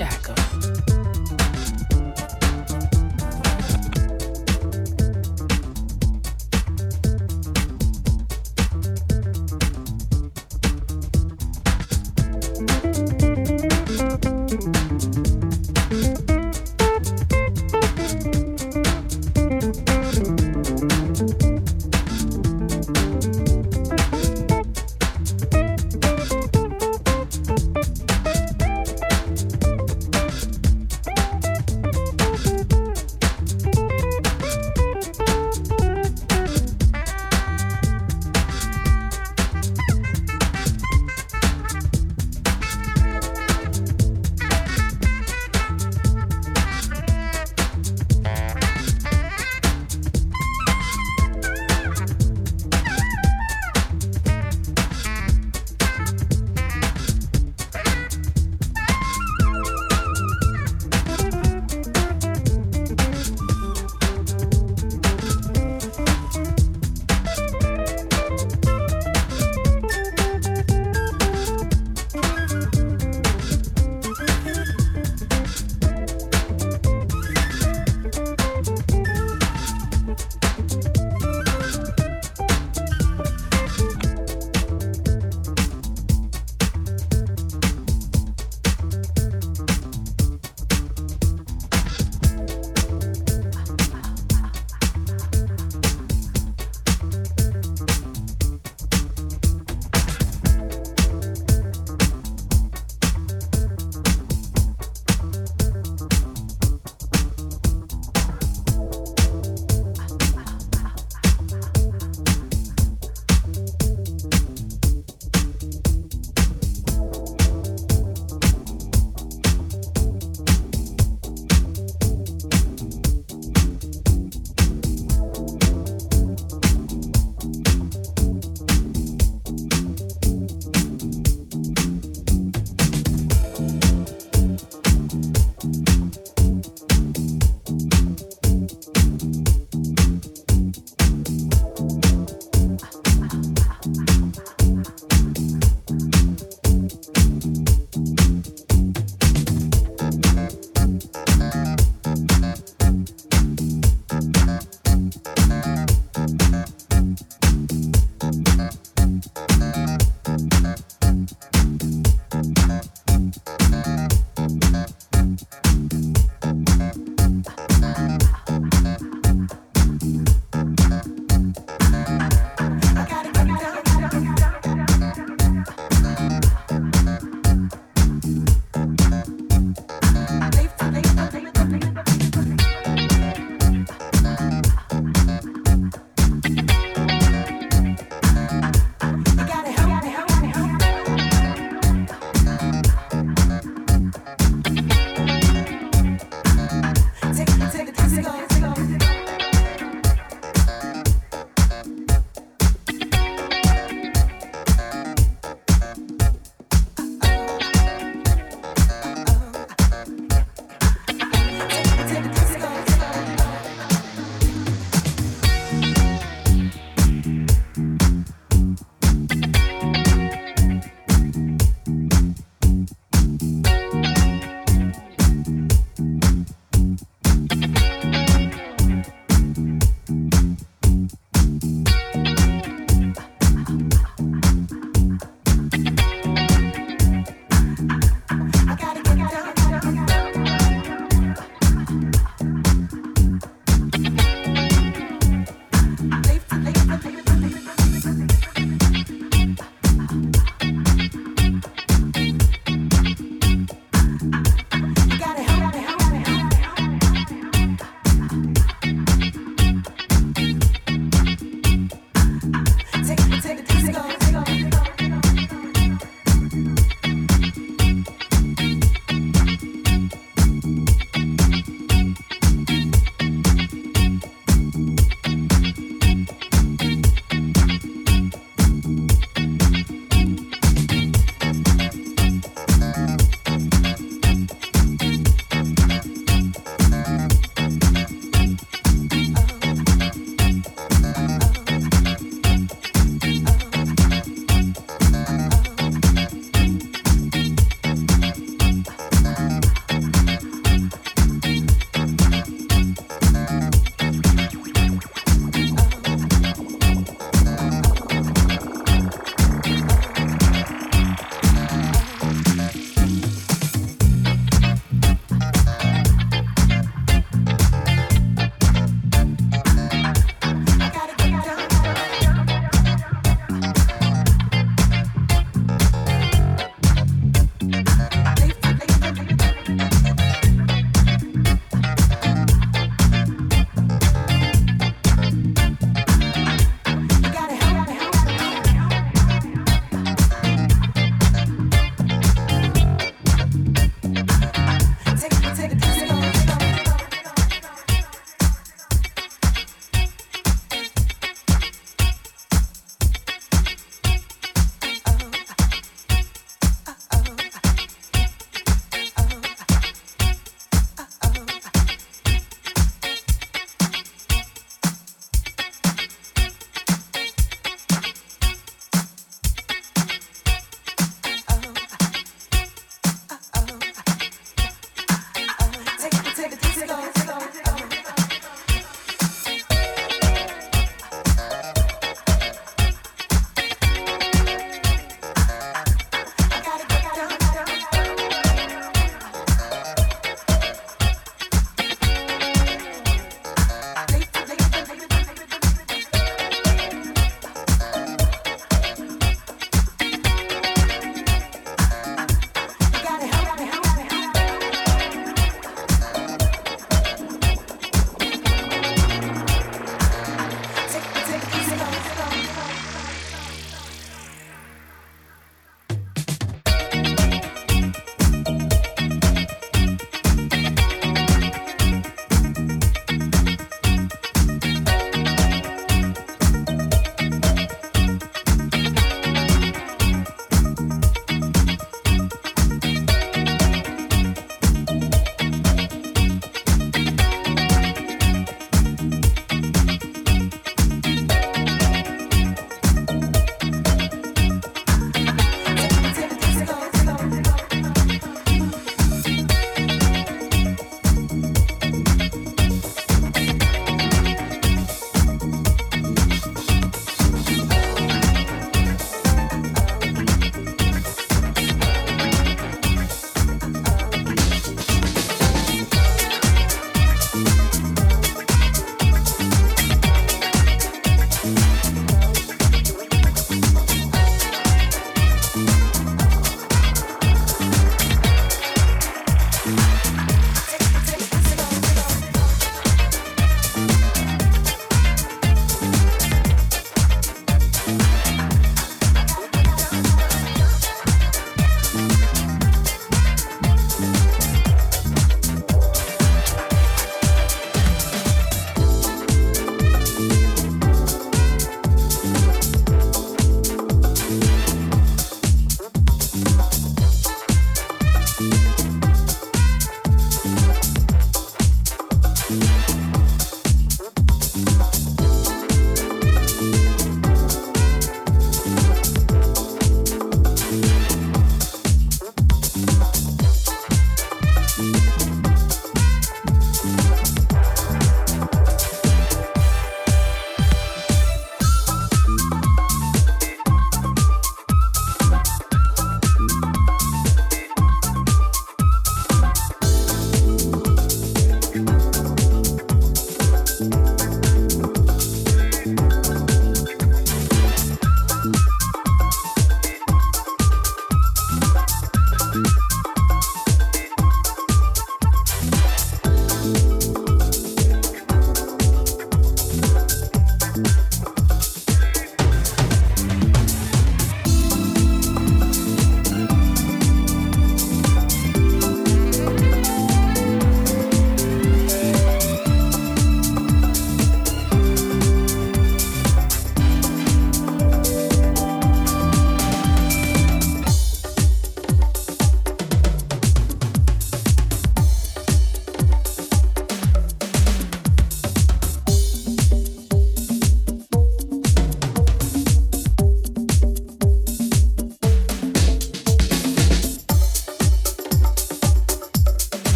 Jacker.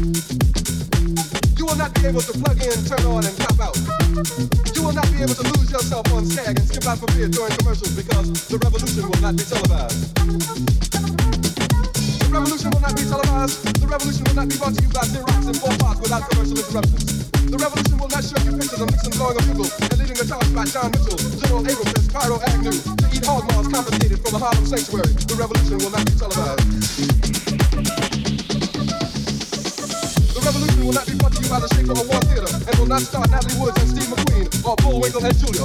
You will not be able to plug in, turn on, and cop out. You will not be able to lose yourself on Skag and skip out for beer during commercials because the revolution will not be televised. The revolution will not be televised. The revolution will not be brought to you by Xerox and four parts without commercial interruptions. The revolution will not show you pictures of Nixon blowing a bugle and leading a charge by John Mitchell, General Abrams, and Spiro Agnew to eat hog maws confiscated from a Harlem sanctuary. The revolution will not be televised. The revolution will not be brought to you by the Schaefer Award Theater and will not star Natalie Woods and Steve McQueen or Bullwinkle and Julia.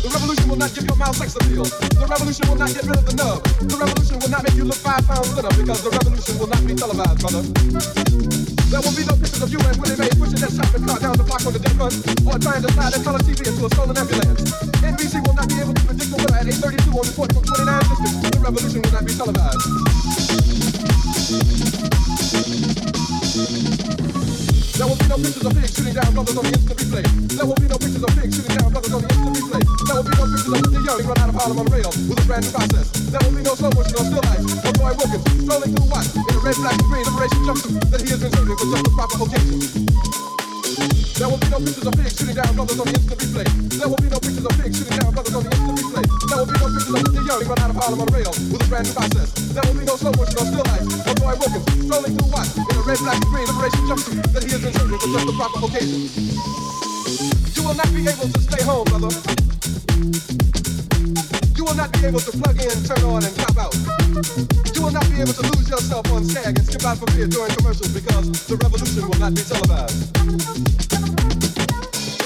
The revolution will not give your mouth sex appeal. The revolution will not get rid of the nub. The revolution will not make you look five pounds thinner because the revolution will not be televised, brother. There will be no pictures of you and Willie Mae pushing that shopping cart down the block on the day front or trying to slide that color TV into a stolen ambulance. NBC will not be able to predict the weather at 8.32 on report from 29 districts. The revolution will not be televised. There will be no pictures of pigs shooting down brothers on the instant replay. There will be no pictures of pigs shooting down brothers on the instant replay. There will be no pictures of Mr. Young run out of Harlem on rail with a brand new process. There will be no slow motion or still life of Roy Wilkins strolling through Watts in a red, black, and green liberation jumpsuit that he has been serving for just the proper occasion. There will be no pictures of pigs shooting down brothers on the instant replay. There will be no pictures of pigs shooting down brothers on the instant replay. There will be no pictures of Mr. Young run out of Harlem on rail with a brand new process. There will be no slow motion or still life of Roy Wilkins strolling through Watts in a red, black, and green liberation jumpsuit that he has been serving for just the proper occasion. You will not be able to stay home, brother. You will not be able to plug in, turn on, and cop out. You will not be able to lose yourself on Skag and skip out for beer during commercials because the revolution will not be televised.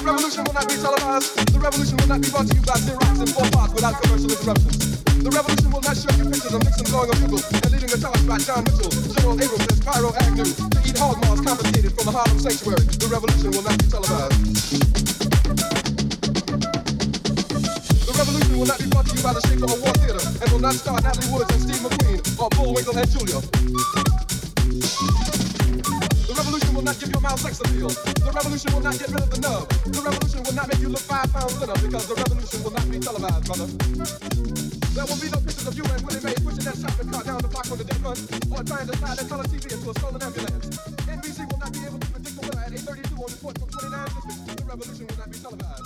The revolution will not be televised. The revolution will not be brought to you by Xerox and four parts without commercial interruptions. The revolution will not show you pictures of Nixon blowing a bugle and leading a charge by John Mitchell, General Abrams, and Spiro Agnew to eat hog maws confiscated from the Harlem sanctuary. The revolution will not be televised. The revolution will not be brought to you by the Schaefer War Theater and will not star Natalie Woods and Steve McQueen or Bullwinkle and Julia. The will not give your mouth sex appeal. The revolution will not get rid of the nub. The revolution will not make you look five pounds thinner because the revolution will not be televised, brother. There will be no pictures of you and Willie Mae pushing that shopping cart down the block on the day front or trying to slide that color TV into a stolen ambulance. NBC will not be able to predict the weather at 8.32 on report from 29 districts. The revolution will not be televised.